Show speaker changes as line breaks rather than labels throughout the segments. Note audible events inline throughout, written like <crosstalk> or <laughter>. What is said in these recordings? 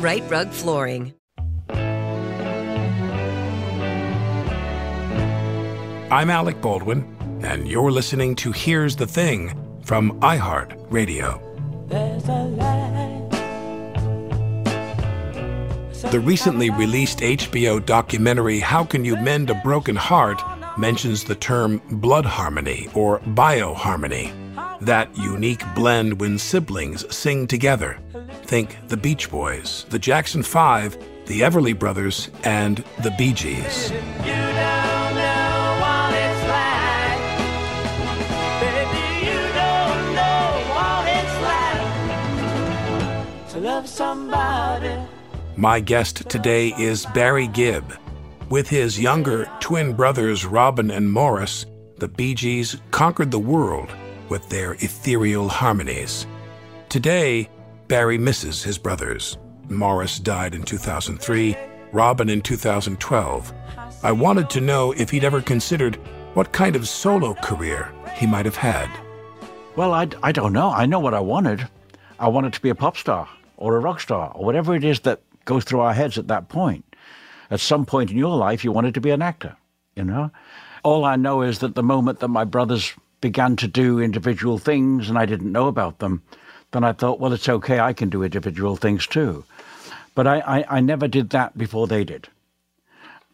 Rite Rug Flooring.
I'm Alec Baldwin, and you're listening to Here's the Thing from iHeart Radio. The recently released HBO documentary How Can You Mend a Broken Heart mentions the term blood harmony or bioharmony, that unique blend when siblings sing together. Think the Beach Boys, the Jackson Five, the Everly Brothers, and the Bee Gees. My guest today is Barry Gibb. With his younger twin brothers Robin and Maurice, the Bee Gees conquered the world with their ethereal harmonies. Today, Barry misses his brothers. Maurice died in 2003, Robin in 2012. I wanted to know if he'd ever considered what kind of solo career he might have had.
Well, I, I don't know. I know what I wanted. I wanted to be a pop star or a rock star or whatever it is that goes through our heads at that point. At some point in your life, you wanted to be an actor, you know? All I know is that the moment that my brothers began to do individual things and I didn't know about them, then I thought, well, it's okay, I can do individual things too. But I, I, I never did that before they did.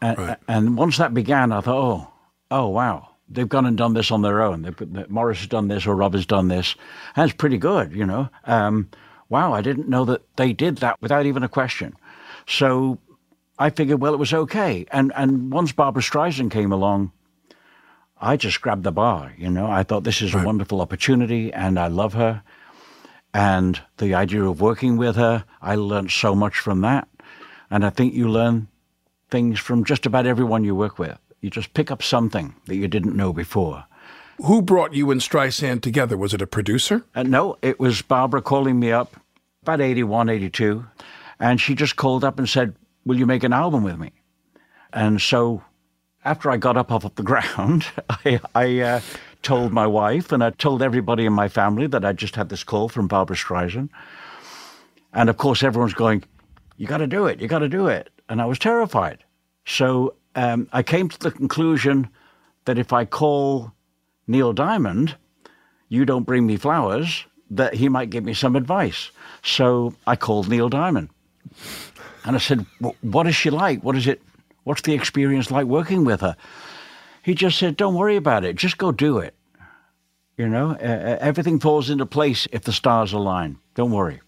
And, right. and once that began, I thought, oh, oh, wow, they've gone and done this on their own. They've, Maurice has done this or Rob has done this. That's pretty good, you know. Um, wow, I didn't know that they did that without even a question. So I figured, well, it was okay. And and once Barbra Streisand came along, I just grabbed the bar. You know, I thought this is right. a wonderful opportunity, and I love her. And the idea of working with her, I learned so much from that. And I think you learn things from just about everyone you work with. You just pick up something that you didn't know before.
Who brought you and Streisand together? Was it a producer?
Uh, no, it was Barbra calling me up about 81, 82. And she just called up and said, Will you make an album with me? And so after I got up off of the <laughs> ground, I, I uh, told my wife and I told everybody in my family that I just had this call from Barbra Streisand. And of course, everyone's going, You got to do it, you got to do it. And I was terrified. So um, I came to the conclusion that if I call Neil Diamond, You Don't Bring Me Flowers, that he might give me some advice. So I called Neil Diamond. And I said, What is she like? What is it? What's the experience like working with her? He just said, Don't worry about it. Just go do it. You know, uh, everything falls into place if the stars align. Don't worry.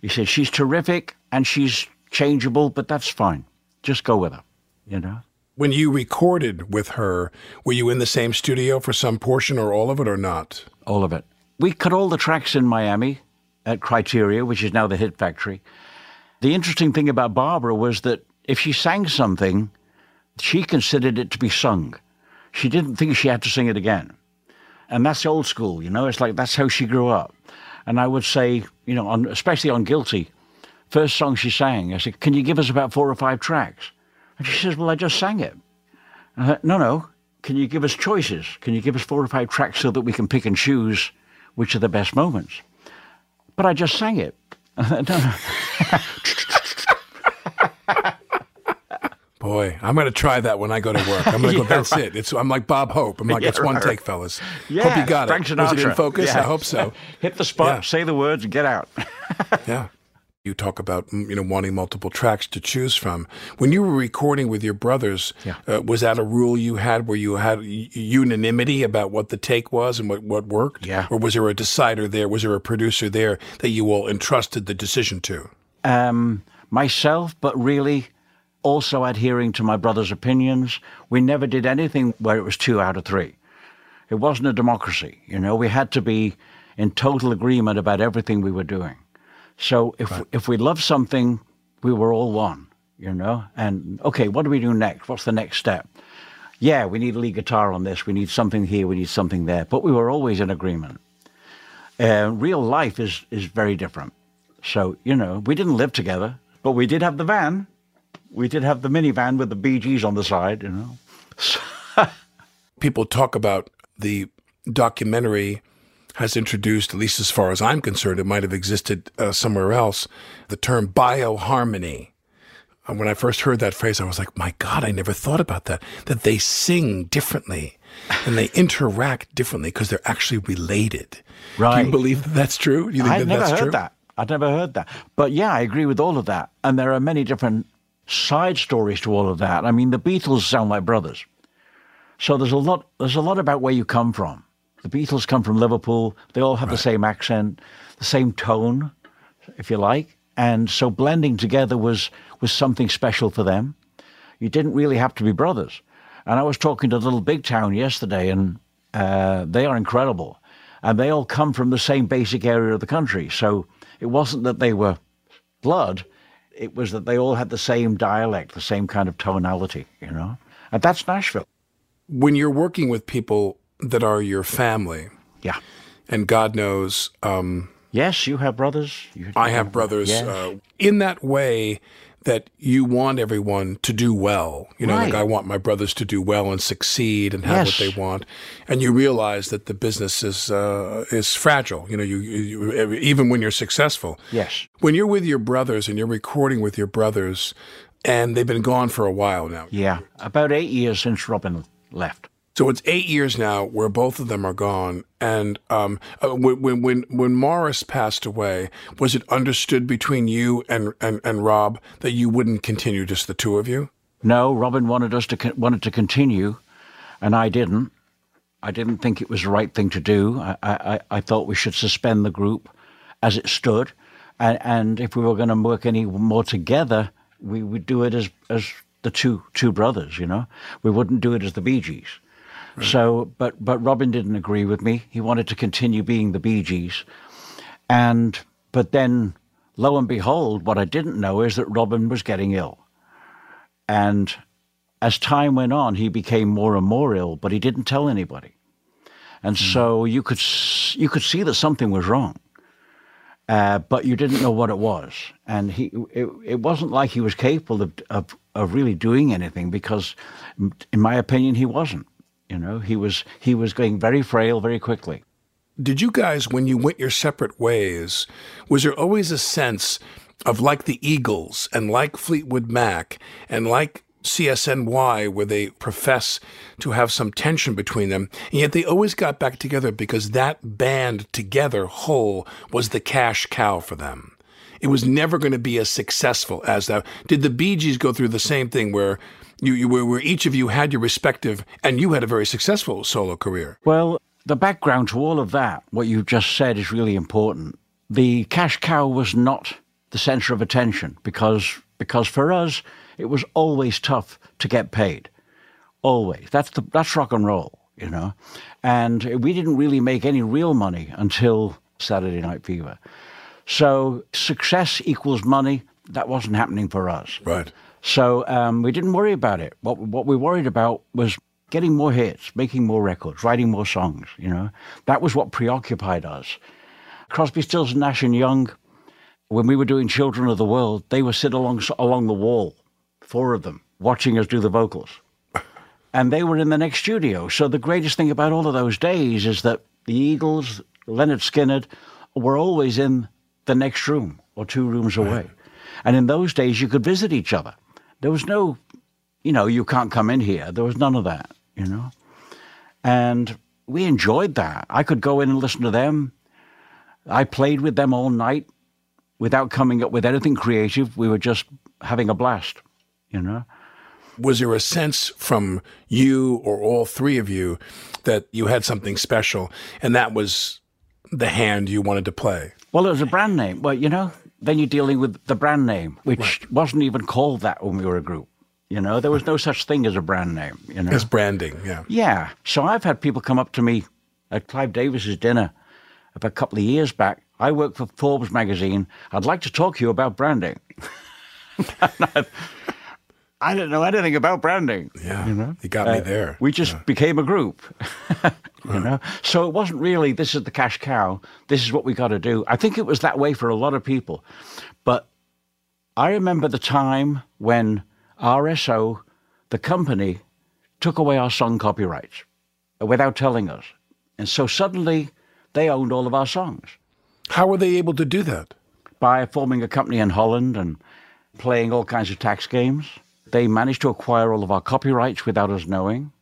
He said, She's terrific and she's changeable, but that's fine. Just go with her, you know?
When you recorded with her, were you in the same studio for some portion or all of it or not?
All of it. We cut all the tracks in Miami at Criteria, which is now the Hit Factory. The interesting thing about Barbra was that if she sang something, she considered it to be sung. She didn't think she had to sing it again. And that's old school, you know, it's like that's how she grew up. And I would say, you know, on, especially on Guilty, First song she sang, I said, Can you give us about four or five tracks? And she says, Well, I just sang it. Thought, No, no. Can you give us choices? Can you give us four or five tracks so that we can pick and choose which are the best moments? But I just sang it. <laughs> no, no. <laughs>
Boy, I'm going to try that when I go to work. I'm going to
Yeah,
go. That's
right.
it. It's. I'm like Bob Hope. I'm like,
Yeah, <laughs>
it's one
right.
take, fellas.
Yeah,
Hope you got
Frank
it. Was it in focus?
Yeah.
I hope so. <laughs>
Hit the spot, say the words, and get out. <laughs>
Yeah. You talk about mm, you know wanting multiple tracks to choose from. When you were recording with your brothers,
Yeah.
uh, was that a rule you had where you had unanimity about what the take was and what, what worked?
Yeah.
Or was there a decider there? Was there a producer there that you all entrusted the decision to?
um, myself, but really also adhering to my brother's opinions. We never did anything where it was two out of three. It wasn't a democracy, you know. We had to be in total agreement about everything we were doing. So if if we loved something, we were all one, you know. And okay, what do we do next? What's the next step? Yeah, we need a lead guitar on this. We need something here. We need something there. But we were always in agreement. Uh, real life is is very different. So you know, we didn't live together, but we did have the van. We did have the minivan with the Bee Gees on the side, you know. <laughs>
people talk about the documentary has introduced, at least as far as I'm concerned, it might have existed uh, somewhere else, the term bioharmony. And when I first heard that phrase, I was like, my God, I never thought about that. That they sing differently and they interact differently because they're actually related. Do
Right.
you believe that that's true? Do you think
I've
that
never
that's
heard
true?
that. I'd never heard that. But yeah, I agree with all of that. And there are many different side stories to all of that. I mean, the Beatles sound like brothers. So there's a lot there's a lot about where you come from. The Beatles come from Liverpool. They all have the same accent, the same tone, if you like. And so blending together was was something special for them. You didn't really have to be brothers. And I was talking to Little Big Town yesterday, and uh, they are incredible. And they all come from the same basic area of the country. So it wasn't that they were blood, it was that they all had the same dialect, the same kind of tonality, you know? And that's Nashville.
When you're working with people that are your family,
Yeah.
and God knows, um,
Yes, you have brothers. You,
I have brothers
Yes.
uh, in that way that you want everyone to do well. You know, like I want my brothers to do well and succeed and have what they want. And you realize that the business is uh, is fragile. You know, you, you, you even when you're successful.
Yes.
When you're with your brothers and you're recording with your brothers, and they've been gone for a while now.
Yeah. About eight years since Robin left.
So it's eight years now where both of them are gone. And um, uh, when, when when when Maurice passed away, was it understood between you and, and, and Rob that you wouldn't continue just the two of you?
No, Robin wanted us to wanted to continue, and I didn't. I didn't think it was the right thing to do. I, I, I thought we should suspend the group as it stood, and, and if we were going to work any more together, we would do it as as the two two brothers. You know, we wouldn't do it as the Bee Gees. So, but but Robin didn't agree with me. He wanted to continue being the Bee Gees, and but then, lo and behold, what I didn't know is that Robin was getting ill. And as time went on, he became more and more ill, but he didn't tell anybody. And so you could you could see that something was wrong, uh, but you didn't know what it was. And he it, it wasn't like he was capable of, of of really doing anything because, in my opinion, he wasn't. You know, he was he was going very frail very quickly.
Did you guys, when you went your separate ways, was there always a sense of like the Eagles and like Fleetwood Mac and like CSNY, where they profess to have some tension between them, and yet they always got back together because that band together whole was the cash cow for them. It was never going to be as successful as that. Did the Bee Gees go through the same thing where you, you where, where each of you had your respective, and you had a very successful solo career?
Well, the background to all of that, what you just said, is really important. The cash cow was not the center of attention because because for us it was always tough to get paid. Always. That's the that's rock and roll, you know. And we didn't really make any real money until Saturday Night Fever. So success equals money. That wasn't happening for us.
Right.
So um, we didn't worry about it. What what we worried about was getting more hits, making more records, writing more songs. You know, that was what preoccupied us. Crosby, Stills, Nash and Young. when we were doing Children of the World, they would sit along along the wall, four of them, watching us do the vocals. And they were in the next studio. So the greatest thing about all of those days is that the Eagles, Lynyrd Skynyrd, were always in the next room or two rooms away. And in those days, you could visit each other. There was no, you know, you can't come in here. There was none of that, you know. And we enjoyed that. I could go in and listen to them. I played with them all night without coming up with anything creative. We were just having a blast, you know.
Was there a sense from you or all three of you that you had something special and that was the hand you wanted to play?
Well, it was a brand name. Well, you know, then you're dealing with the brand name, which right. wasn't even called that when we were a group. You know, there was no such thing as a brand name. You know,
as branding. Yeah.
Yeah. So I've had people come up to me at Clive Davis's dinner a couple of years back. I work for Forbes magazine. I'd like to talk to you about branding. <laughs> I didn't know anything about branding.
Yeah, you know, he got me uh, there.
We just
yeah.
became a group, <laughs> you right. know. So it wasn't really this is the cash cow. This is what we got to do. I think it was that way for a lot of people, but I remember the time when RSO, the company, took away our song copyrights without telling us, and so suddenly they owned all of our songs.
How were they able to do that?
By forming a company in Holland and playing all kinds of tax games. They managed to acquire all of our copyrights without us knowing.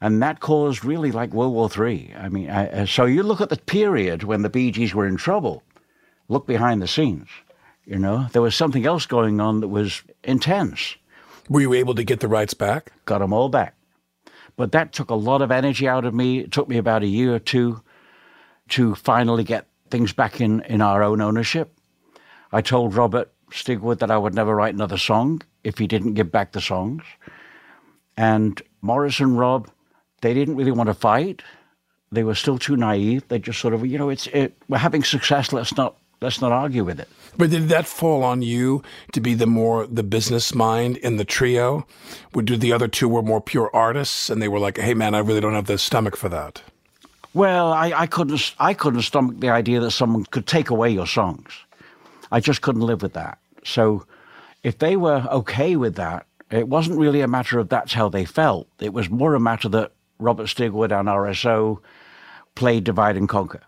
And that caused really like World War III. I mean, I, uh, so you look at the period when the Bee Gees were in trouble, look behind the scenes. You know, there was something else going on that was intense.
Were you able to get the rights back?
Got them all back. But that took a lot of energy out of me. It took me about a year or two to finally get things back in, in our own ownership. I told Robert Stigwood that I would never write another song if he didn't give back the songs. And Maurice and Rob, they didn't really want to fight. They were still too naive. They just sort of, you know, it's it, we're having success. Let's not let's not argue with it.
But did that fall on you to be the more the business mind in the trio? Would do the other two were more pure artists, and they were like, "Hey, man, I really don't have the stomach for that."
Well, I, I couldn't I couldn't stomach the idea that someone could take away your songs. I just couldn't live with that. So if they were okay with that, it wasn't really a matter of that's how they felt. It was more a matter that Robert Stigwood and RSO played divide and conquer,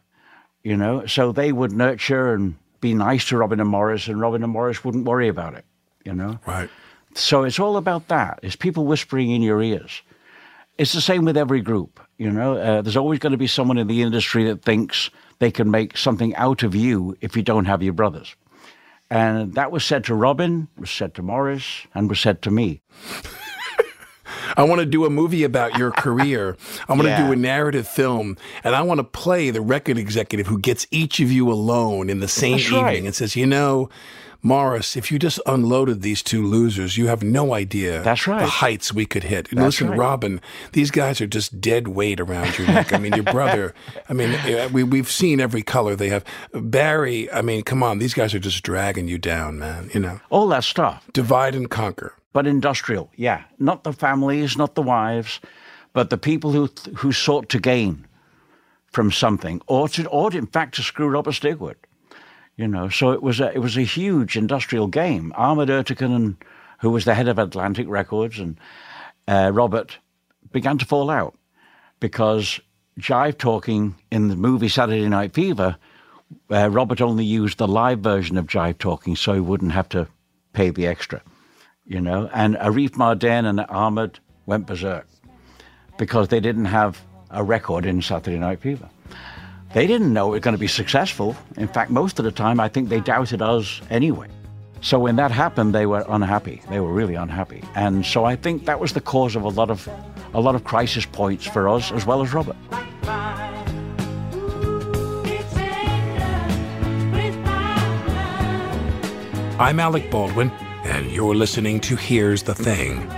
you know. So they would nurture and be nice to Robin and Maurice, and Robin and Maurice wouldn't worry about it, you know.
Right.
So it's all about that. It's people whispering in your ears. It's the same with every group, you know. Uh, there's always going to be someone in the industry that thinks they can make something out of you if you don't have your brothers. And that was said to Robin, was said to Maurice, and was said to me.
I want to do a movie about your career. I want yeah. to do a narrative film, and I want to play the record executive who gets each of you alone in the same That's evening right. and says, "You know, Maurice, if you just unloaded these two losers, you have no idea
That's right.
the heights we could hit.
That's
listen,
right.
Robin, these guys are just dead weight around your neck. I mean, your brother, I mean, uh, we, we've seen every color they have. Barry, I mean, come on, these guys are just dragging you down, man, you know.
All that stuff.
Divide and conquer.
But industrial, yeah. Not the families, not the wives, but the people who, who sought to gain from something, or to, or in fact, to screw Robert Stigwood. You know, so it was a it was a huge industrial game. Ahmet Ertegun, who was the head of Atlantic Records, and uh, Robert began to fall out because jive talking in the movie Saturday Night Fever, uh, Robert only used the live version of jive talking, so he wouldn't have to pay the extra. You know, and Arif Mardin and Ahmet went berserk because they didn't have a record in Saturday Night Fever. They didn't know it was going to be successful. In fact, most of the time, I think they doubted us anyway. So when that happened, they were unhappy. They were really unhappy, and so I think that was the cause of a lot of a lot of crisis points for us as well as Robert.
I'm Alec Baldwin, and you're listening to Here's the Thing.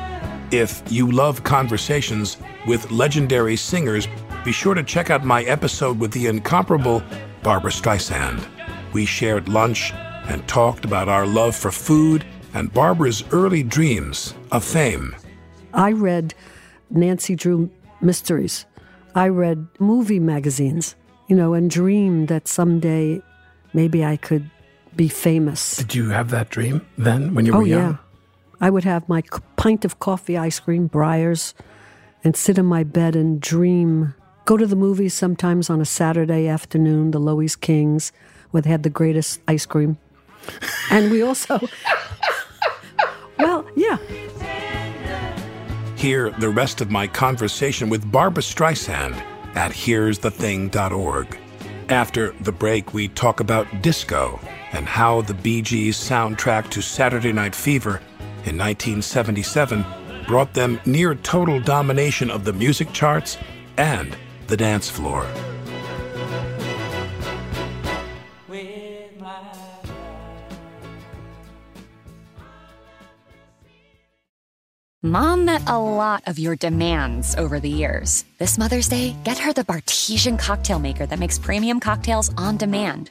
If you love conversations with legendary singers be sure to check out my episode with the incomparable Barbra Streisand. We shared lunch and talked about our love for food and Barbra's early dreams of fame.
I read Nancy Drew mysteries. I read movie magazines, you know, and dreamed that someday maybe I could be famous.
Did you have that dream then when you were
oh,
young?
yeah. I would have my pint of coffee, ice cream, Breyers, and sit in my bed and dream. Go to the movies sometimes on a Saturday afternoon, the Loews Kings, where they had the greatest ice cream. And we also, <laughs> well, yeah.
Hear the rest of my conversation with Barbra Streisand at here'sthething.org. After the break, we talk about disco and how the Bee Gees soundtrack to Saturday Night Fever in 1977 brought them near total domination of the music charts and the dance floor.
Mom met a lot of your demands over the years. This Mother's Day, get her the Bartesian cocktail maker that makes premium cocktails on demand.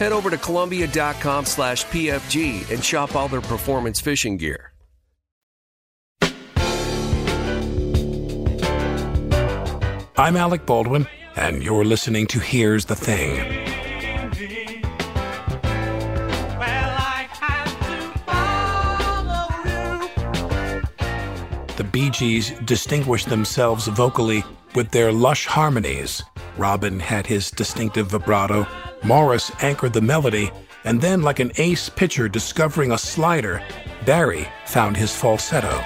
head over to Columbia.com slash PFG and shop all their performance fishing gear.
I'm Alec Baldwin, and you're listening to Here's the Thing. The Bee Gees distinguished themselves vocally with their lush harmonies. Robin had his distinctive vibrato, Maurice anchored the melody, and then, like an ace pitcher discovering a slider, Barry found his falsetto.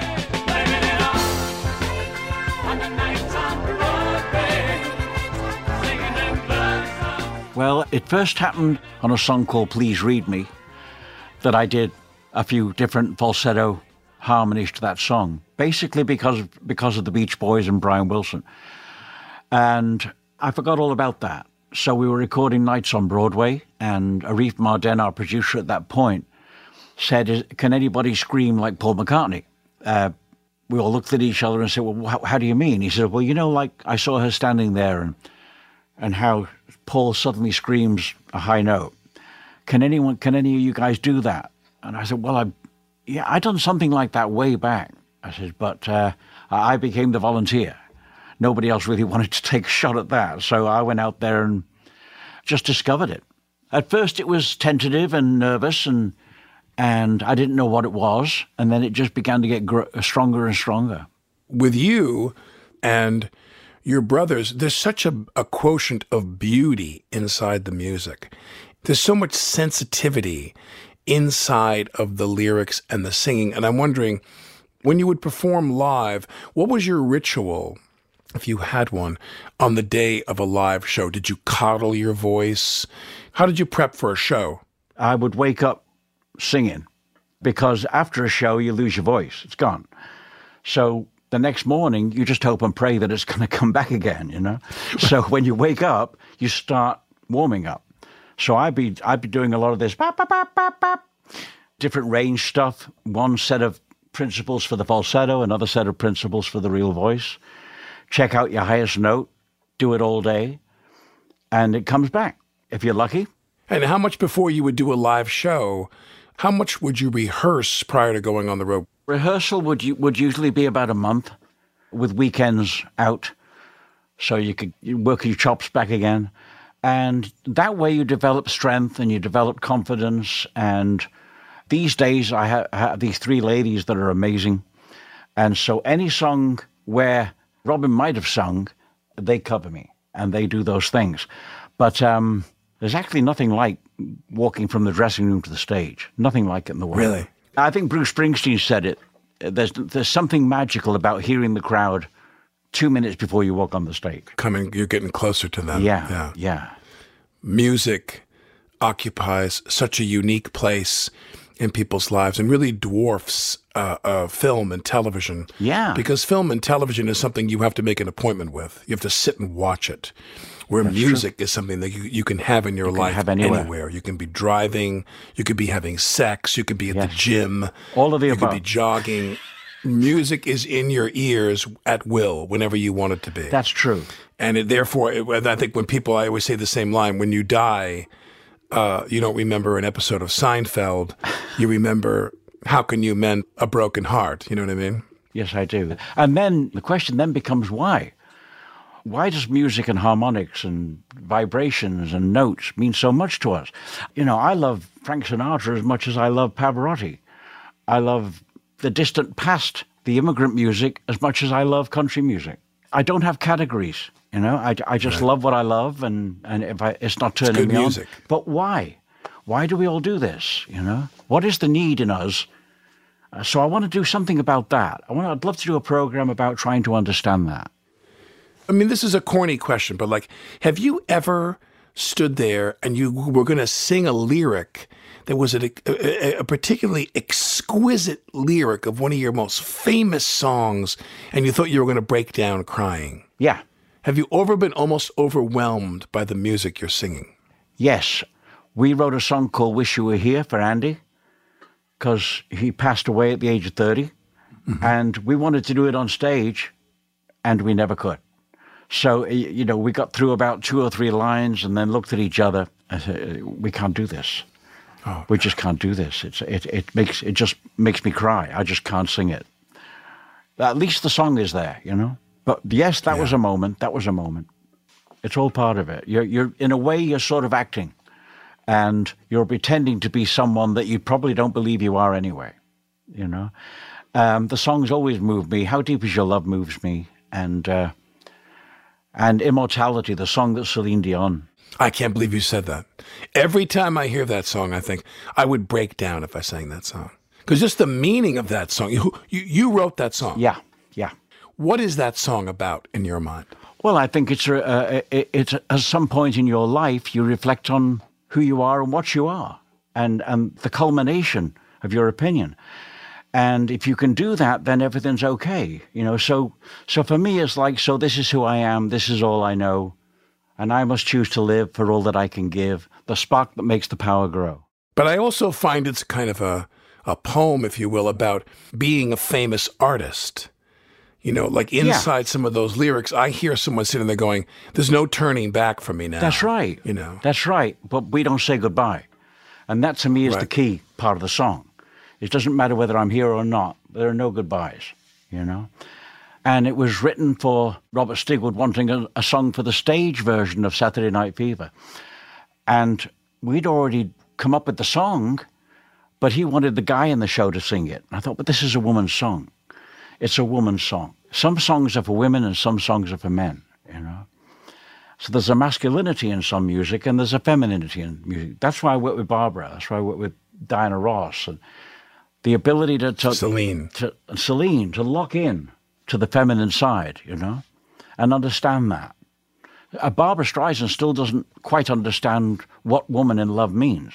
Well, it first happened on a song called Please Read Me that I did a few different falsetto harmonies to that song, basically because because of the Beach Boys and Brian Wilson. And I forgot all about that. So we were recording nights on Broadway, and Arif Mardin, our producer at that point, said, "Can anybody scream like Paul McCartney?" Uh, we all looked at each other and said, "Well, how, how do you mean?" He said, "Well, you know, like I saw her standing there, and and how Paul suddenly screams a high note. Can anyone? Can any of you guys do that?" And I said, "Well, I, yeah, I done something like that way back." I said, "But uh, I became the volunteer." Nobody else really <laughs> wanted to take a shot at that, so I went out there and just discovered it. At first, it was tentative and nervous, and and I didn't know what it was, and then it just began to get gr- uh, stronger and stronger.
With you and your brothers, there's such a, a quotient of beauty inside the music. There's so much sensitivity inside of the lyrics and the singing. And I'm wondering, when you would perform live, what was your ritual, if you had one, on the day of a live show? Did you coddle your voice? How did you prep for a show?
I would wake up singing because after a show, you lose your voice. It's gone. So the next morning, you just hope and pray that it's <laughs> going to come back again, you know? so when you wake up, you start warming up. So I'd be, I'd be doing a lot of this bop, bop, bop, bop, bop, different range stuff, one set of principles for the falsetto, another set of principles for the real voice. Check out your highest note, do it all day, and it comes back if you're lucky.
And how much before you would do a live show, how much would you rehearse prior to going on the road?
Rehearsal would would usually be about a month, with weekends out, so you could work your chops back again, and that way you develop strength and you develop confidence. And these days, I have, have these three ladies that are amazing, and so any song where Robin might have sung, they cover me and they do those things, but um, there's actually nothing like walking from the dressing room to the stage. Nothing like it in the world.
Really?
I think Bruce Springsteen said it. There's there's something magical about hearing the crowd two minutes before you walk on the stage.
Coming, you're getting closer to them.
Yeah, yeah. yeah.
Music occupies such a unique place in people's lives and really dwarfs uh, uh, film and television.
Yeah.
Because film and television is something you have to make an appointment with. You have to sit and watch it. Where
That's
music
true.
is something that you, you can have in your
You
life
have anywhere.
You can be driving, you could be having sex, you could be at the gym,
All of the
you could be jogging. Music is in your ears at will whenever you want it to be.
That's true.
And it, therefore, it, I think when people, I always say the same line: when you die, uh, you don't remember an episode of Seinfeld. You remember how can you mend a broken heart? You know what I mean?
Yes, I do. And then the question then becomes why? Why does music and harmonics and vibrations and notes mean so much to us? You know, I love Frank Sinatra as much as I love Pavarotti. I love the distant past, the immigrant music, as much as I love country music. I don't have categories. You know, I, I just love what I love, and, and if I, it's not turning
good
me
music.
on. But why? Why do we all do this? You know, what is the need in us uh, so I want to do something about that. I want. I'd love to do a program about trying to understand that.
I mean, this is a corny question, but like, have you ever stood there and you were going to sing a lyric that was a, a, a particularly exquisite lyric of one of your most famous songs, and you thought you were going to break down crying?
Yeah.
Have you ever been almost overwhelmed by the music you're singing?
Yes, we wrote a song called "Wish You Were Here" for Andy because he passed away at the age of 30 mm-hmm. and we wanted to do it on stage, and we never could. So you know, we got through about two or three lines, and then looked at each other and said, uh, "We can't do this. Oh, we just can't do this. It's it it makes it just makes me cry. I just can't sing it. At least the song is there, you know. But yes, that was a moment. That was a moment. It's all part of it. You're you're in a way you're sort of acting, and you're pretending to be someone that you probably don't believe you are anyway. You know. Um, the songs always move me. How deep is your love moves me, and uh, and immortality, the song that Celine Dion
I can't believe you said that. Every time I hear that song, I think I would break down if I sang that song. Because just the meaning of that song, you, you, you wrote that song.
Yeah, yeah.
What is that song about in your mind?
Well, I think it's a, uh, it- it's at some point in your life you reflect on who you are and what you are, and and the culmination of your opinion. And if you can do that, then everything's okay. You know. So so for me, it's like so. This is who I am. This is all I know, and I must choose to live for all that I can give. The spark that makes the power grow.
But I also find it's kind of a, a poem, if you will, about being a famous artist. You know, like inside some of those lyrics, I hear someone sitting there going, There's no turning back for me now.
That's right.
You know.
That's right. But we don't say goodbye. And that to me is the key part of the song. It doesn't matter whether I'm here or not. There are no goodbyes, you know? And it was written for Robert Stigwood wanting a, a song for the stage version of Saturday Night Fever. And we'd already come up with the song, but he wanted the guy in the show to sing it. And I thought, but this is a woman's song. It's a woman's song. Some songs are for women and some songs are for men. you know. So there's a masculinity in some music and there's a femininity in music. That's why I work with Barbra. That's why I work with Diana Ross and the ability to, to
Celine
to Celine to lock in to the feminine side, you know, and understand that. Uh, Barbra Streisand still doesn't quite understand what woman in love means.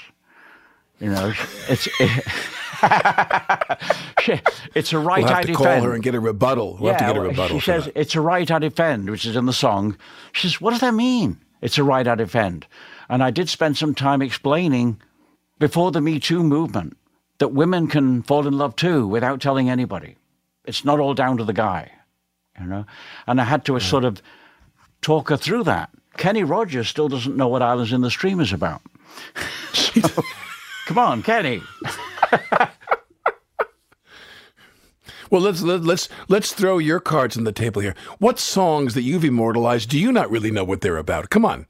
You know, it's it, <laughs> <laughs> it's a right
we'll have
I
to
defend.
call her and get a rebuttal. We'll have to get a rebuttal.
She says
that.
it's a right I defend, which is in the song. She says, "What does that mean? It's a right I defend." And I did spend some time explaining before the Me Too movement that women can fall in love too without telling anybody. It's not all down to the guy, you know. And I had to sort of talk her through that. Kenny Rogers still doesn't know what Islands in the Stream is about. <laughs> So, come on, Kenny. <laughs>
Well, let's let, let's let's throw your cards on the table here. What songs that you've immortalized do you not really know what they're about? Come on,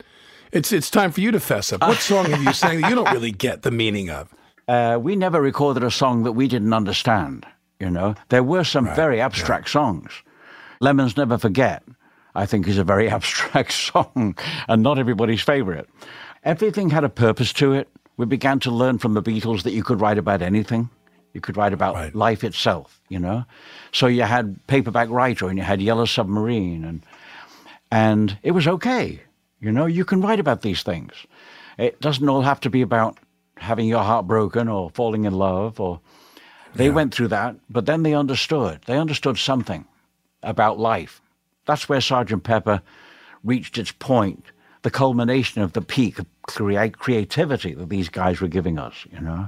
it's it's time for you to fess up. What song have you sang that you don't really get the meaning of? <laughs>
uh, we never recorded a song that we didn't understand. You know, there were some very abstract songs. Lemons Never Forget, I think, is a very <laughs> abstract song and not everybody's favorite. Everything had a purpose to it. We began to learn from the Beatles that you could write about anything. You could write about
Right.
life itself, you know. So you had Paperback Writer and you had Yellow Submarine and and it was okay. You know, you can write about these things. It doesn't all have to be about having your heart broken or falling in love or they went through that, but then they understood. They understood something about life. That's where Sergeant Pepper reached its point, the culmination of the peak of crea- creativity that these guys were giving us, you know.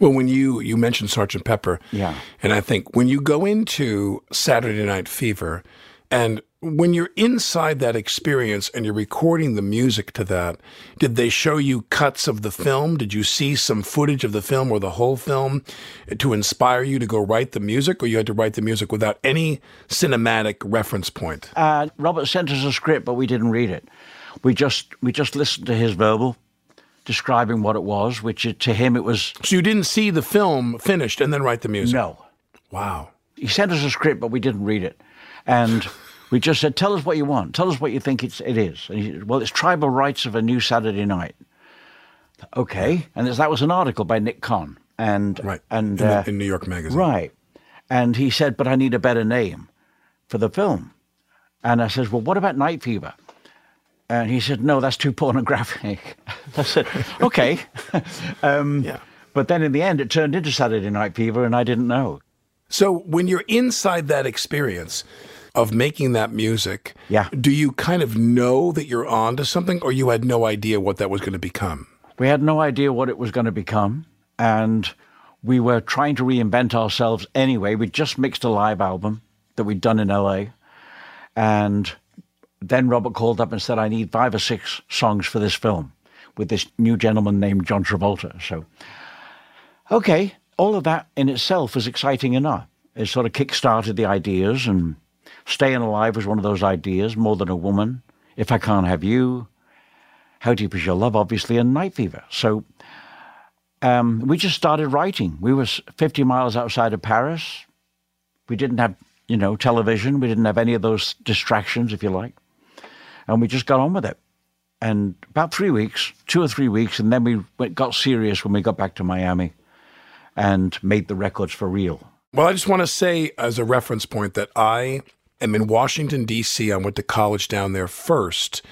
Well, when you you mentioned Sergeant Pepper,
Yeah.
and I think when you go into Saturday Night Fever, and when you're inside that experience and you're recording the music to that, did they show you cuts of the film? Did you see some footage of the film or the whole film to inspire you to go write the music, or you had to write the music without any cinematic reference point?
Uh, Robert sent us a script, but we didn't read it. We just we just listened to his verbal describing what it was, which it, to him it was
So you didn't see the film finished and then write the music?
no.
Wow.
he sent us a script, but we didn't read it. And we just said, tell us what you want. Tell us what you think it's, it is. And he said, well, it's Tribal Rites of a New Saturday Night. Okay. And that was an article by Nik Cohn. And,
Right.
and,
in,
uh,
in New York Magazine.
right. And he said, but I need a better name for the film. And I says, well, what about Night Fever? And he said, no, that's too pornographic. <laughs> I said, okay. <laughs> um,
Yeah.
But then in the end, it turned into Saturday Night Fever, and I didn't know.
So when you're inside that experience of making that music,
Yeah.
do you kind of know that you're on to something or you had no idea what that was going to become?
We had no idea what it was going to become, and we were trying to reinvent ourselves anyway. We just mixed a live album that we'd done in LA, and then Robert called up and said, "I need five or six songs for this film with this new gentleman named John Travolta." So, okay, all of that in itself was exciting enough. It sort of kick-started the ideas, and "Staying Alive" was one of those ideas. More than a woman, "If I Can't Have You." How Deep Is Your Love, obviously, and Night Fever. So um, we just started writing. We were 50 miles outside of Paris. We didn't have, you know, television. We didn't have any of those distractions, if you like. And we just got on with it. And about three weeks, two or three weeks, and then we went, got serious when we got back to Miami and made the records for real.
Well, I just want to say as a reference point that I am in Washington, D.C. I went to college down there first.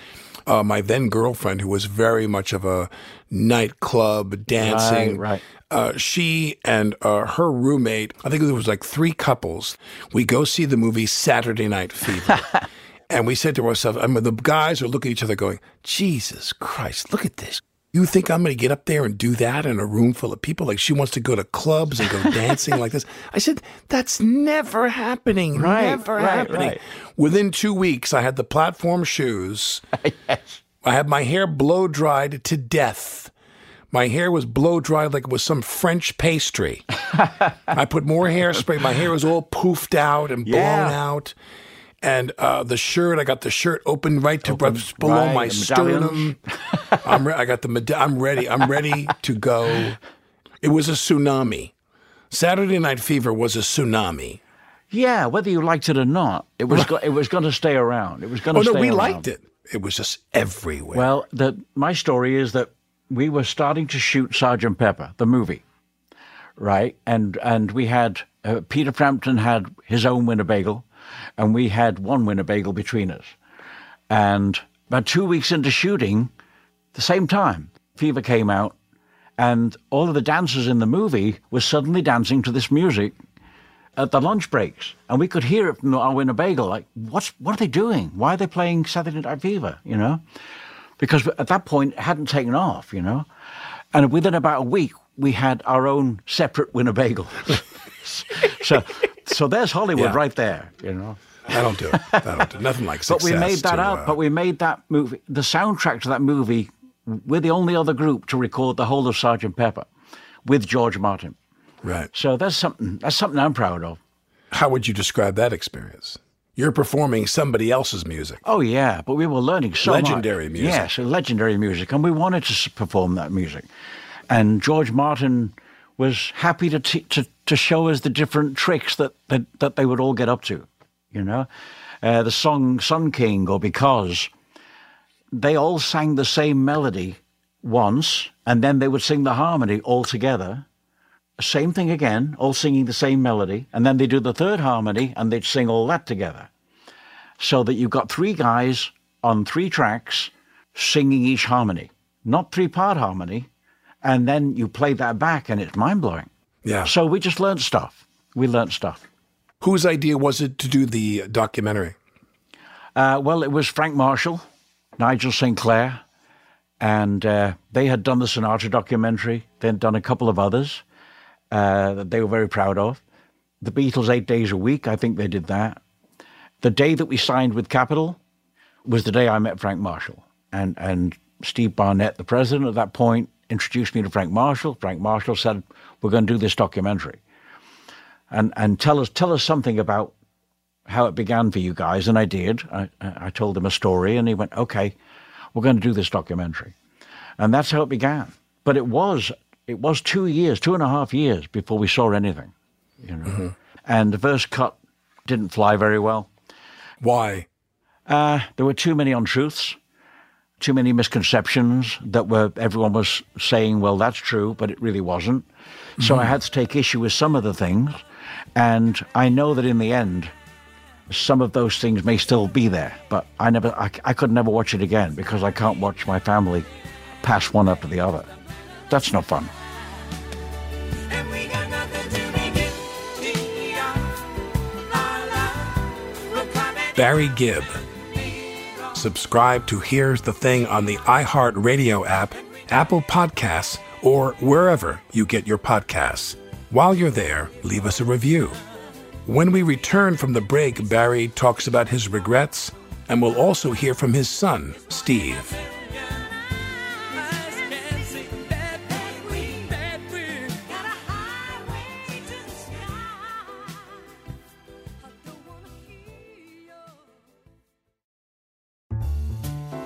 Uh, my then girlfriend, who was very much of a nightclub dancing,
Right, right.
Uh, she and uh, her roommate, I think it was like three couples. We go see the movie Saturday Night Fever. <laughs> and we said to ourselves, I mean, the guys are looking at each other going, Jesus Christ, look at this. You think I'm going to get up there and do that in a room full of people? Like she wants to go to clubs and go <laughs> dancing like this. I said, that's never happening.
Right,
never
right,
happening.
right.
Within two weeks, I had the platform shoes. <laughs> yes. I had my hair blow dried to death. My hair was blow dried like it was some French pastry. <laughs> I put more hairspray. My hair was all poofed out and blown
Yeah.
out. And uh, the shirt, I got the shirt open right to
Open,
below
right,
my sternum. I'm re- I got the meda- I'm ready. I'm ready to go. It was a tsunami. Saturday Night Fever was a tsunami.
Yeah, whether you liked it or not, it was go- it was going to stay around. It was going to. Stay around.
Oh no, we
around.
liked it. It was just everywhere.
Well, the, my story is that we were starting to shoot Sergeant Pepper, the movie, right? And and we had uh, Peter Frampton had his own Winnebago, and we had one Winnebago between us. And about two weeks into shooting, the same time, Fever came out, and all of the dancers in the movie were suddenly dancing to this music at the lunch breaks, and we could hear it from our Winnebago. Like, what's what are they doing? Why are they playing Saturday Night Fever? You know, because at that point it hadn't taken off. You know, and within about a week we had our own separate Winnebago. <laughs> <laughs> so, so there's Hollywood
Yeah.
right there. You know.
I don't do it. I don't do it. Nothing like <laughs>
But we made that
to,
out.
uh,
But we made that movie, the soundtrack to that movie. We're the only other group to record the whole of Sergeant Pepper, with George Martin.
right.
So that's something. That's something I'm proud of.
How would you describe that experience? You're performing somebody else's music.
Oh yeah, but we were learning so much.
Legendary music.
Yes, legendary music, and we wanted to perform that music. And George Martin was happy to t- to to show us the different tricks that that, that they would all get up to. You know, uh, the song "Sun King" or "Because," they all sang the same melody once, and then they would sing the harmony all together. Same thing again, all singing the same melody, and then they do the third harmony, and they'd sing all that together so that you've got three guys on three tracks singing each harmony, not three part harmony, and then you play that back and it's mind blowing.
Yeah.
So we just learned stuff. We learned stuff.
Whose idea was it to do the documentary?
Uh, well, it was Frank Marshall, Nigel Sinclair, and uh, they had done the Sinatra documentary. They'd done a couple of others uh, that they were very proud of. The Beatles, Eight Days a Week, I think they did that. The day that we signed with Capitol was the day I met Frank Marshall. And, and Steve Barnett, the president at that point, introduced me to Frank Marshall. Frank Marshall said, We're going to do this documentary. And, and tell us tell us something about how it began for you guys, and I did. I, I told him a story, and he went, "Okay, we're going to do this documentary," and that's how it began. But it was it was two years, two and a half years before we saw anything, you know. And the first cut didn't fly very well.
Why?
Uh, there were too many untruths, too many misconceptions that were everyone was saying, "Well, that's true," but it really wasn't. So I mm-hmm. had to take issue with some of the things, and I know that in the end, some of those things may still be there. But I never, I, I could never watch it again because I can't watch my family pass one after the other. That's no fun.
Barry Gibb. Subscribe to Here's the Thing on the iHeartRadio app, Apple Podcasts, or wherever you get your podcasts. While you're there, leave us a review. When we return from the break, Barry talks about his regrets, and we'll also hear from his son, Steve.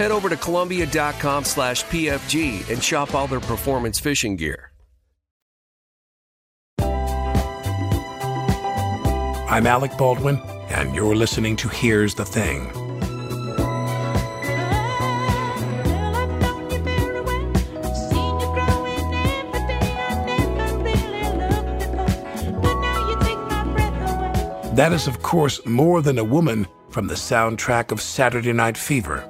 head over to Columbia.com slash PFG and shop all their performance fishing gear.
I'm Alec Baldwin, and you're listening to Here's the Thing. That is, of course, More Than a Woman from the soundtrack of Saturday Night Fever.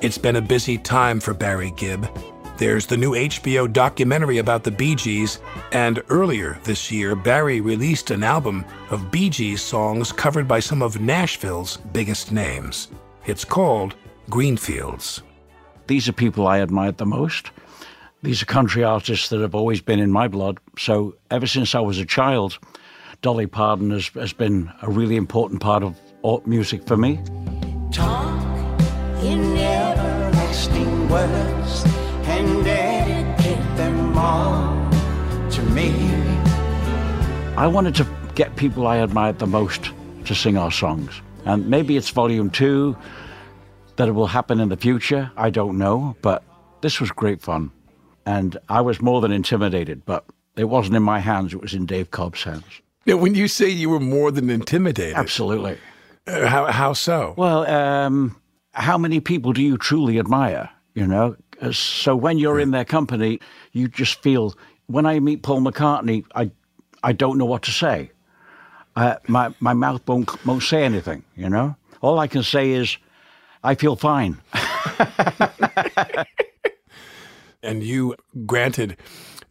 It's been a busy time for Barry Gibb. There's the new HBO documentary about the Bee Gees, and earlier this year, Barry released an album of Bee Gees songs covered by some of Nashville's biggest names. It's called Greenfields.
These are people I admired the most. These are country artists that have always been in my blood. So ever since I was a child, Dolly Parton has, has been a really important part of alt music for me.
Talk in everlasting words and dedicate them all to me.
I wanted to get people I admired the most to sing our songs. And maybe it's volume two that it will happen in the future. I don't know. But this was great fun. And I was more than intimidated, but it wasn't in my hands, it was in Dave Cobb's hands.
Now, when you say you were more than intimidated,
Absolutely.
uh, how, how so?
Well, um, how many people do you truly admire? You know, Uh, so when you're in their company, you just feel. When I meet Paul McCartney, I, I don't know what to say. Uh, my my mouth won't won't say anything. You know, all I can say is, I feel fine. <laughs>
And you, granted,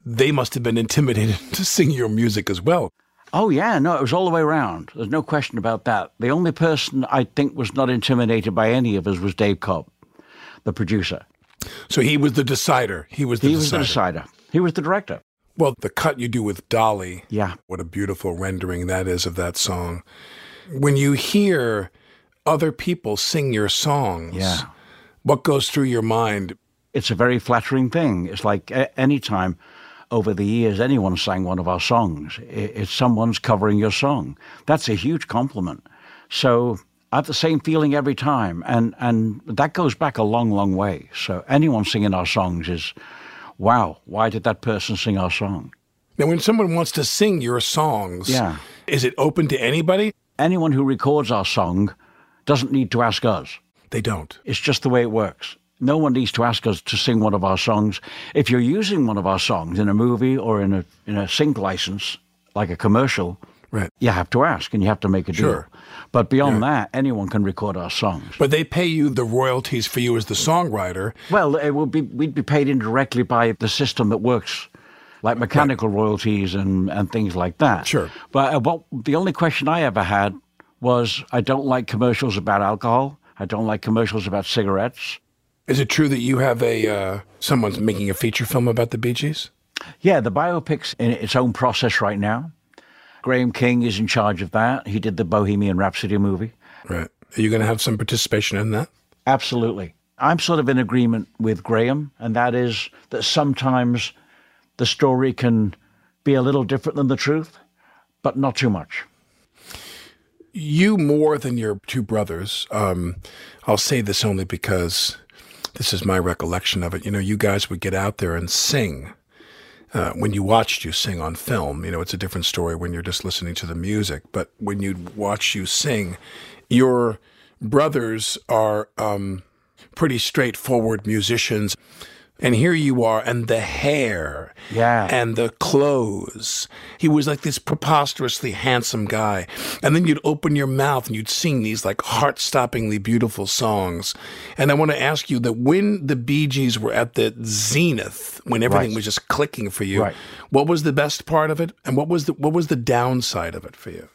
they must have been intimidated <laughs> to sing your music as well.
Oh yeah, no, it was all the way around. There's no question about that. The only person I think was not intimidated by any of us was Dave Cobb, the producer.
So he was the decider. He was the
he was the decider. He was the director.
Well, the cut you do with Dolly.
Yeah.
What a beautiful rendering that is of that song. When you hear other people sing your songs,
Yeah.
what goes through your mind?
It's a very flattering thing. It's like a- any time over the years anyone sang one of our songs, it's someone's covering your song. That's a huge compliment. So I have the same feeling every time, and and that goes back a long, long way. So anyone singing our songs is, wow, why did that person sing our song?
Now, when someone wants to sing your songs,
Yeah.
is it open to anybody?
Anyone who records our song doesn't need to ask us.
They don't.
It's just the way it works. No one needs to ask us to sing one of our songs. If you're using one of our songs in a movie or in a in a sync license, like a commercial,
Right.
you have to ask and you have to make a deal.
Sure.
But beyond that, anyone can record our songs.
But they pay you the royalties for you as the songwriter.
Well, it be we'd be paid indirectly by the system that works, like mechanical royalties and, and things like that.
Sure.
But uh, what the only question I ever had was I don't like commercials about alcohol. I don't like commercials about cigarettes.
Is it true that you have a uh, someone's making a feature film about the Bee Gees?
Yeah, the biopic's in its own process right now. Graham King is in charge of that. He did the Bohemian Rhapsody movie.
Right. Are you going to have some participation in that?
Absolutely. I'm sort of in agreement with Graham, and that is that sometimes the story can be a little different than the truth, but not too much.
You more than your two brothers. Um, I'll say this only because this is my recollection of it. You know, you guys would get out there and sing. Uh, when you watched you sing on film, you know, it's a different story when you're just listening to the music. But when you watch you sing, your brothers are um, pretty straightforward musicians. And here you are, and the hair,
Yeah.
and the clothes. He was like this preposterously handsome guy. And then you'd open your mouth and you'd sing these like heart stoppingly beautiful songs. And I want to ask you that when the Bee Gees were at the zenith, when everything
Right.
was just clicking for you,
Right.
what was the best part of it? And what was the what was the downside of it for you?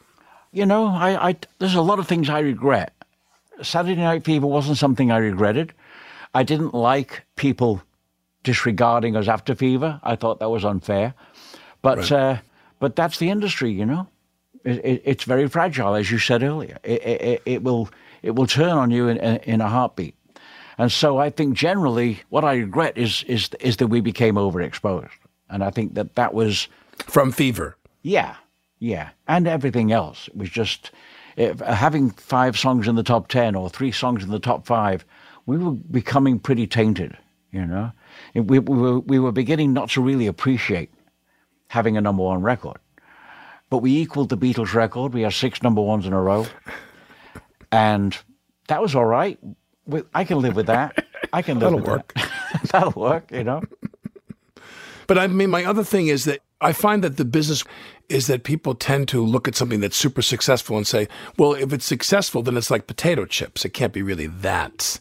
You know, I, I there's a lot of things I regret. Saturday Night Fever wasn't something I regretted. I didn't like people disregarding us after Fever. I thought that was unfair. But uh, but that's the industry, you know. It, it, it's very fragile, as you said earlier. It, it, it will it will turn on you in, in, a heartbeat. And so I think generally, what I regret is is is that we became overexposed, and I think that that was
From Fever.
yeah, yeah, and everything else. It was just if, having five songs in the top ten or three songs in the top five. We were becoming pretty tainted, you know. We, we were we were beginning not to really appreciate having a number one record, but we equaled the Beatles record. We had six number ones in a row, and that was all right. I can live with that. I can live with
That'll
with
work.
that. <laughs> That'll work, you know.
But I mean, my other thing is that I find that the business is that people tend to look at something that's super successful and say, well, if it's successful, then it's like potato chips. It can't be really that.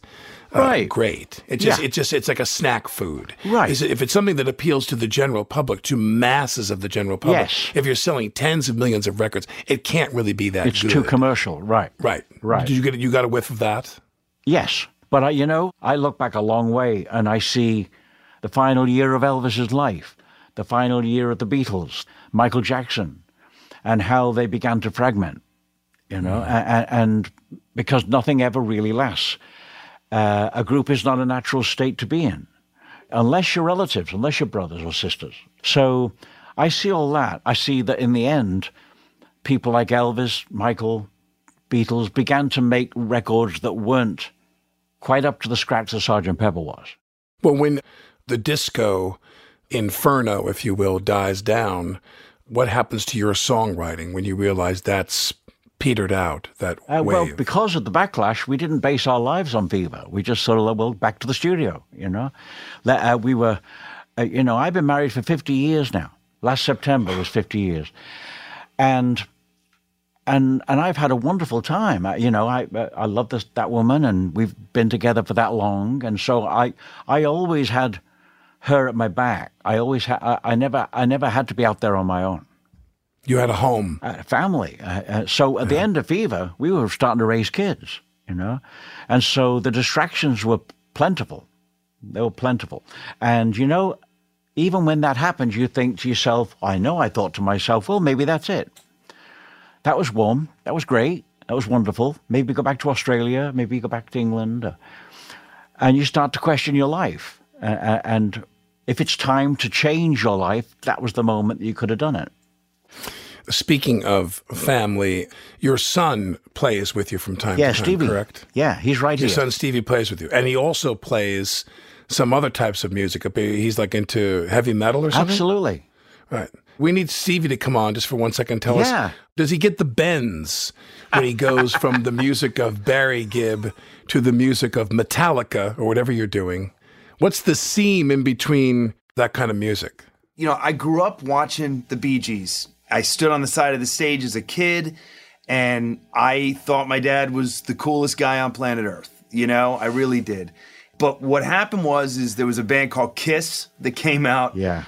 Uh,
Right.
great. It just,
Yeah.
it just, it's like a snack food.
Right.
If it's something that appeals to the general public, to masses of the general public,
Yes.
if you're selling tens of millions of records, it can't really be that
It's
good.
too commercial, right?
right.
Right.
Did you get, you got a whiff of that?
Yes, but I, you know, I look back a long way and I see the final year of Elvis's life, the final year of the Beatles, Michael Jackson, and how they began to fragment. You know, a- a- and because nothing ever really lasts, uh, a group is not a natural state to be in, unless you're relatives, unless you're brothers or sisters. So I see all that. I see that in the end, people like Elvis, Michael, Beatles began to make records that weren't quite up to the scratch that Sgt. Pepper was.
Well, when the disco inferno, if you will, dies down, what happens to your songwriting when you realize that's petered out, that
Uh, well, because of the backlash, we didn't base our lives on Fever. We just sort of, well, back to the studio, you know. Uh, we were, uh, you know, I've been married for 50 years now. Last September was 50 years. And and and I've had a wonderful time. I, you know, I uh, I love this that woman, and we've been together for that long, and so I I always had her at my back. I always had. I, I never I never had to be out there on my own.
You had a home.
a family. Uh, uh, so at the end of Fever, we were starting to raise kids, you know, and so the distractions were plentiful. They were plentiful, and you know, even when that happens, you think to yourself, "I know." I thought to myself, "Well, maybe that's it." That was warm. That was great. That was wonderful. Maybe go back to Australia. Maybe go back to England, and you start to question your life. Uh, and if it's time to change your life, that was the moment that you could have done it.
Speaking of family, your son plays with you from time
Yeah,
to time,
Stevie.
correct?
Yeah, he's right
Your
here.
Your son Stevie plays with you, and he also plays some other types of music. He's like into heavy metal or something.
Absolutely.
Right. We need Stevie to come on just for one second. Tell
Yeah.
us, does he get the bends when he goes from the music of Barry Gibb to the music of Metallica or whatever you're doing? What's the seam in between that kind of music?
you know, I grew up watching the Bee Gees. I stood on the side of the stage as a kid, and I thought my dad was the coolest guy on planet Earth. You know, I really did. But what happened was, is there was a band called Kiss that came out
Yeah.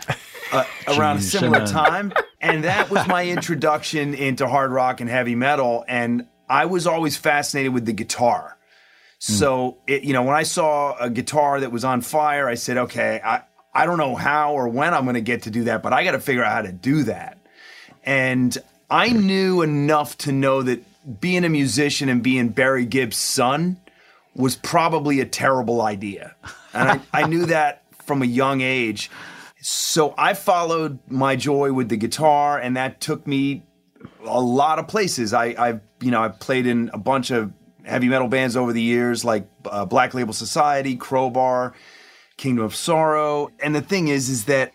uh, <laughs> around a similar time, and that was my introduction into hard rock and heavy metal. And I was always fascinated with the guitar. So, it, you know, when I saw a guitar that was on fire, I said, okay, I, I don't know how or when I'm going to get to do that, but I got to figure out how to do that. And I knew enough to know that being a musician and being Barry Gibb's son was probably a terrible idea. And I, I knew that from a young age. so I followed my joy with the guitar, and that took me a lot of places. I, I you know, I played in a bunch of heavy metal bands over the years, like uh, Black Label Society, Crowbar, Kingdom of Sorrow. And the thing is, is that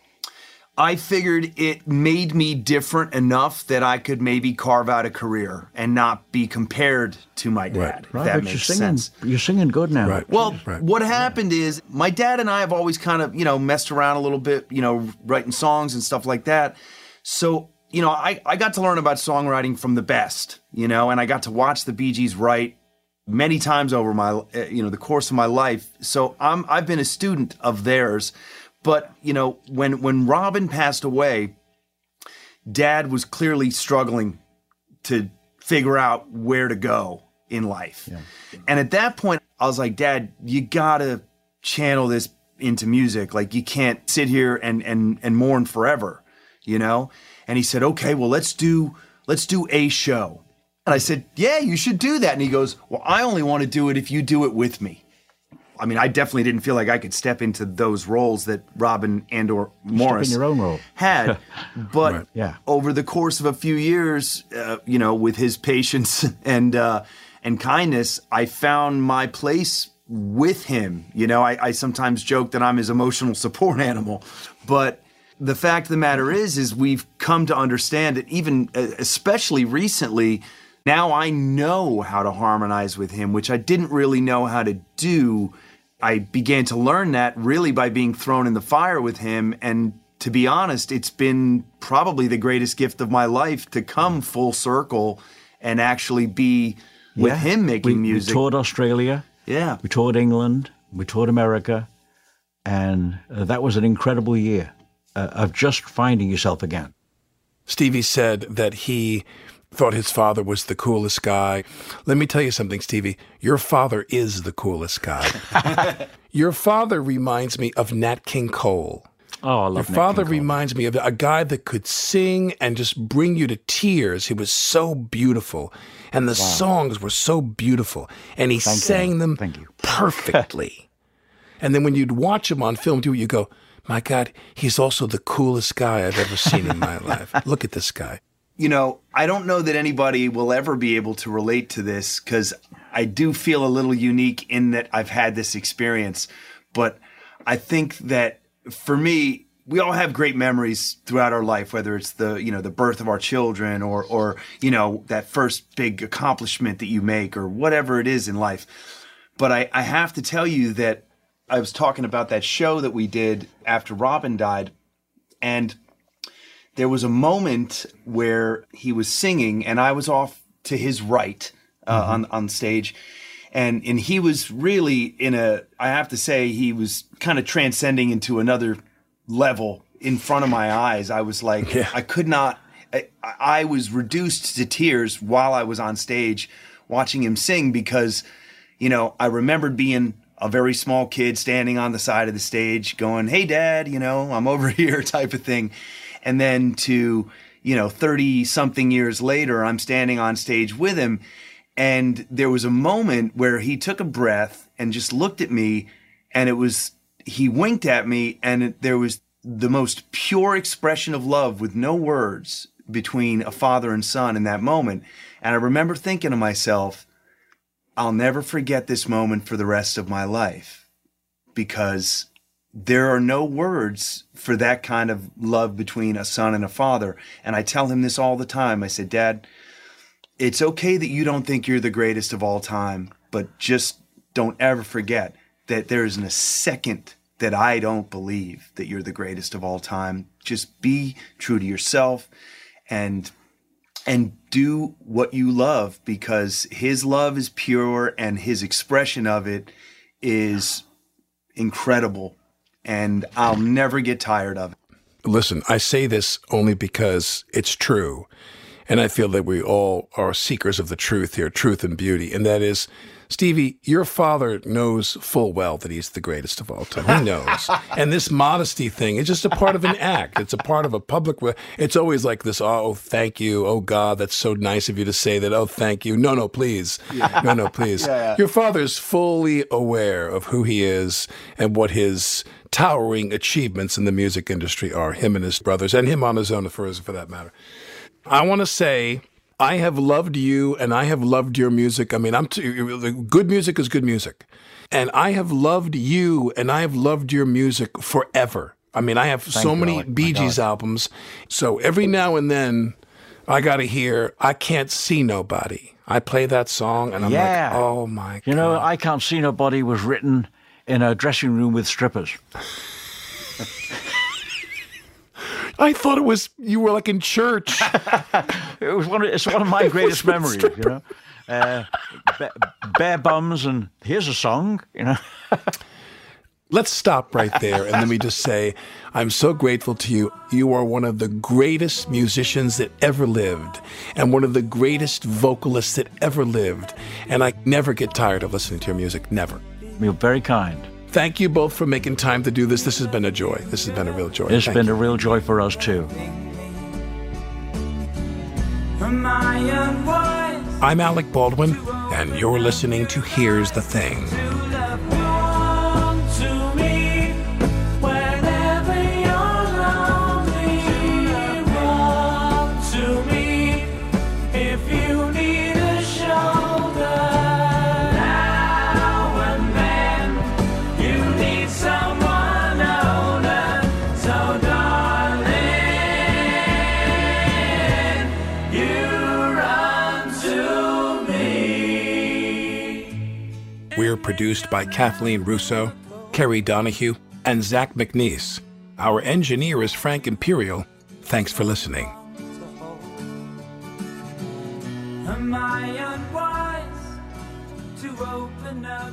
I figured it made me different enough that I could maybe carve out a career and not be compared to my dad. If
Right,
that makes
you're singing,
sense.
You're singing good now.
Right.
Well,
Right.
what happened is my dad and I have always kind of, you know, messed around a little bit, you know, writing songs and stuff like that. So, you know, I, I got to learn about songwriting from the best, you know, and I got to watch the Bee Gees write many times over my, uh, you know, the course of my life. So I'm, I've been a student of theirs. But, you know, when, when Robin passed away, dad was clearly struggling to figure out where to go in life. And at that point, I was like, Dad, you gotta channel this into music. Like you can't sit here and and and mourn forever, you know? And he said, Okay, well let's do let's do a show. And I said, Yeah, you should do that. And he goes, Well, I only want to do it if you do it with me. I mean, I definitely didn't feel like I could step into those roles that Robin and or Maurice
your own role.
had. <laughs> But
Yeah.
over the course of a few years, uh, you know, with his patience <laughs> and uh, and kindness, I found my place with him. You know, I, I sometimes joke that I'm his emotional <laughs> support animal, but the fact of the matter is, is we've come to understand it. Even uh, especially recently, now I know how to harmonize with him, which I didn't really know how to do. I began to learn that really by being thrown in the fire with him. And to be honest, it's been probably the greatest gift of my life to come full circle and actually be with
Yeah.
him making
we,
music.
We toured Australia.
Yeah.
We toured England. We toured America. And uh, that was an incredible year uh, of just finding yourself again.
Stevie said that he thought his father was the coolest guy. Let me tell you something, Stevie. Your father is the coolest guy. <laughs> Your father reminds me of Nat King Cole.
Oh, I love
Your
Nat
father
King Cole.
reminds me of a guy that could sing and just bring you to tears. He was so beautiful, and the songs were so beautiful, and he
Thank you.
sang them
Thank you.
perfectly. <laughs> and then when you'd watch him on film too, you go, "My God, he's also the coolest guy I've ever seen in my <laughs> life. Look at this guy."
You know, I don't know that anybody will ever be able to relate to this because I do feel a little unique in that I've had this experience. But I think that for me, we all have great memories throughout our life, whether it's the you know the birth of our children or or you know that first big accomplishment that you make or whatever it is in life. But I, I have to tell you that I was talking about that show that we did after Robin died, and there was a moment where he was singing and I was off to his right uh, on on stage. And and he was really in a I have to say he was kind of transcending into another level in front of my eyes. I was like I could not I, I was reduced to tears while I was on stage watching him sing because you know I remembered being a very small kid standing on the side of the stage going hey dad you know I'm over <laughs> here type of thing and then to you know 30 something years later i'm standing on stage with him. And there was a moment where he took a breath and just looked at me and it was he winked at me and it, there was the most pure expression of love with no words between a father and son in that moment. And i remember thinking to myself i'll never forget this moment for the rest of my life because there are no words for that kind of love between a son and a father. And I tell him this all the time. I said, Dad, it's okay that you don't think you're the greatest of all time, but just don't ever forget that there isn't a second that I don't believe that you're the greatest of all time. Just be true to yourself and and do what you love because his love is pure and his expression of it is incredible and I'll never get tired of it.
Listen, I say this only because it's true. And I feel that we all are seekers of the truth here, truth and beauty. And that is, Stevie, your father knows full well that he's the greatest of all time. He knows. <laughs> and this modesty thing is just a part of an act. It's a part of a public. It's always like this, oh, oh, thank you. Oh, God, that's so nice of you to say that. Oh, thank you. No, no, please. No, no, please. <laughs>
Yeah, yeah.
Your father's fully aware of who he is and what his towering achievements in the music industry are, him and his brothers, and him on his own for, for that matter. I want to say I have loved you and I have loved your music. I mean, I'm t- good music is good music. And I have loved you and I have loved your music forever. I mean, I have
Thank
so many
Alec.
Bee Gees albums. So every now and then I got to hear I Can't See Nobody. I play that song and I'm
yeah.
like, oh my
You know, I Can't See Nobody was written in a dressing room with strippers.
I thought it was you were like in church. <laughs>
It was one of, it's one of my <laughs> greatest memories, you know. Uh, ba- bare bums and here's a song, you know. <laughs>
Let's stop right there and let me just say I'm so grateful to you. You are one of the greatest musicians that ever lived and one of the greatest vocalists that ever lived. And I never get tired of listening to your music. Never.
You're very kind.
Thank you both for making time to do this. This has been a joy. This has been a real joy.
It's
Thank
been
you.
a real joy for us too.
I'm Alec Baldwin, and you're listening to Here's the Thing. Produced by Kathleen Russo, Kerry Donahue, and Zach MacNeice. Our engineer is Frank Imperial. Thanks for listening.
Am I unwise to open up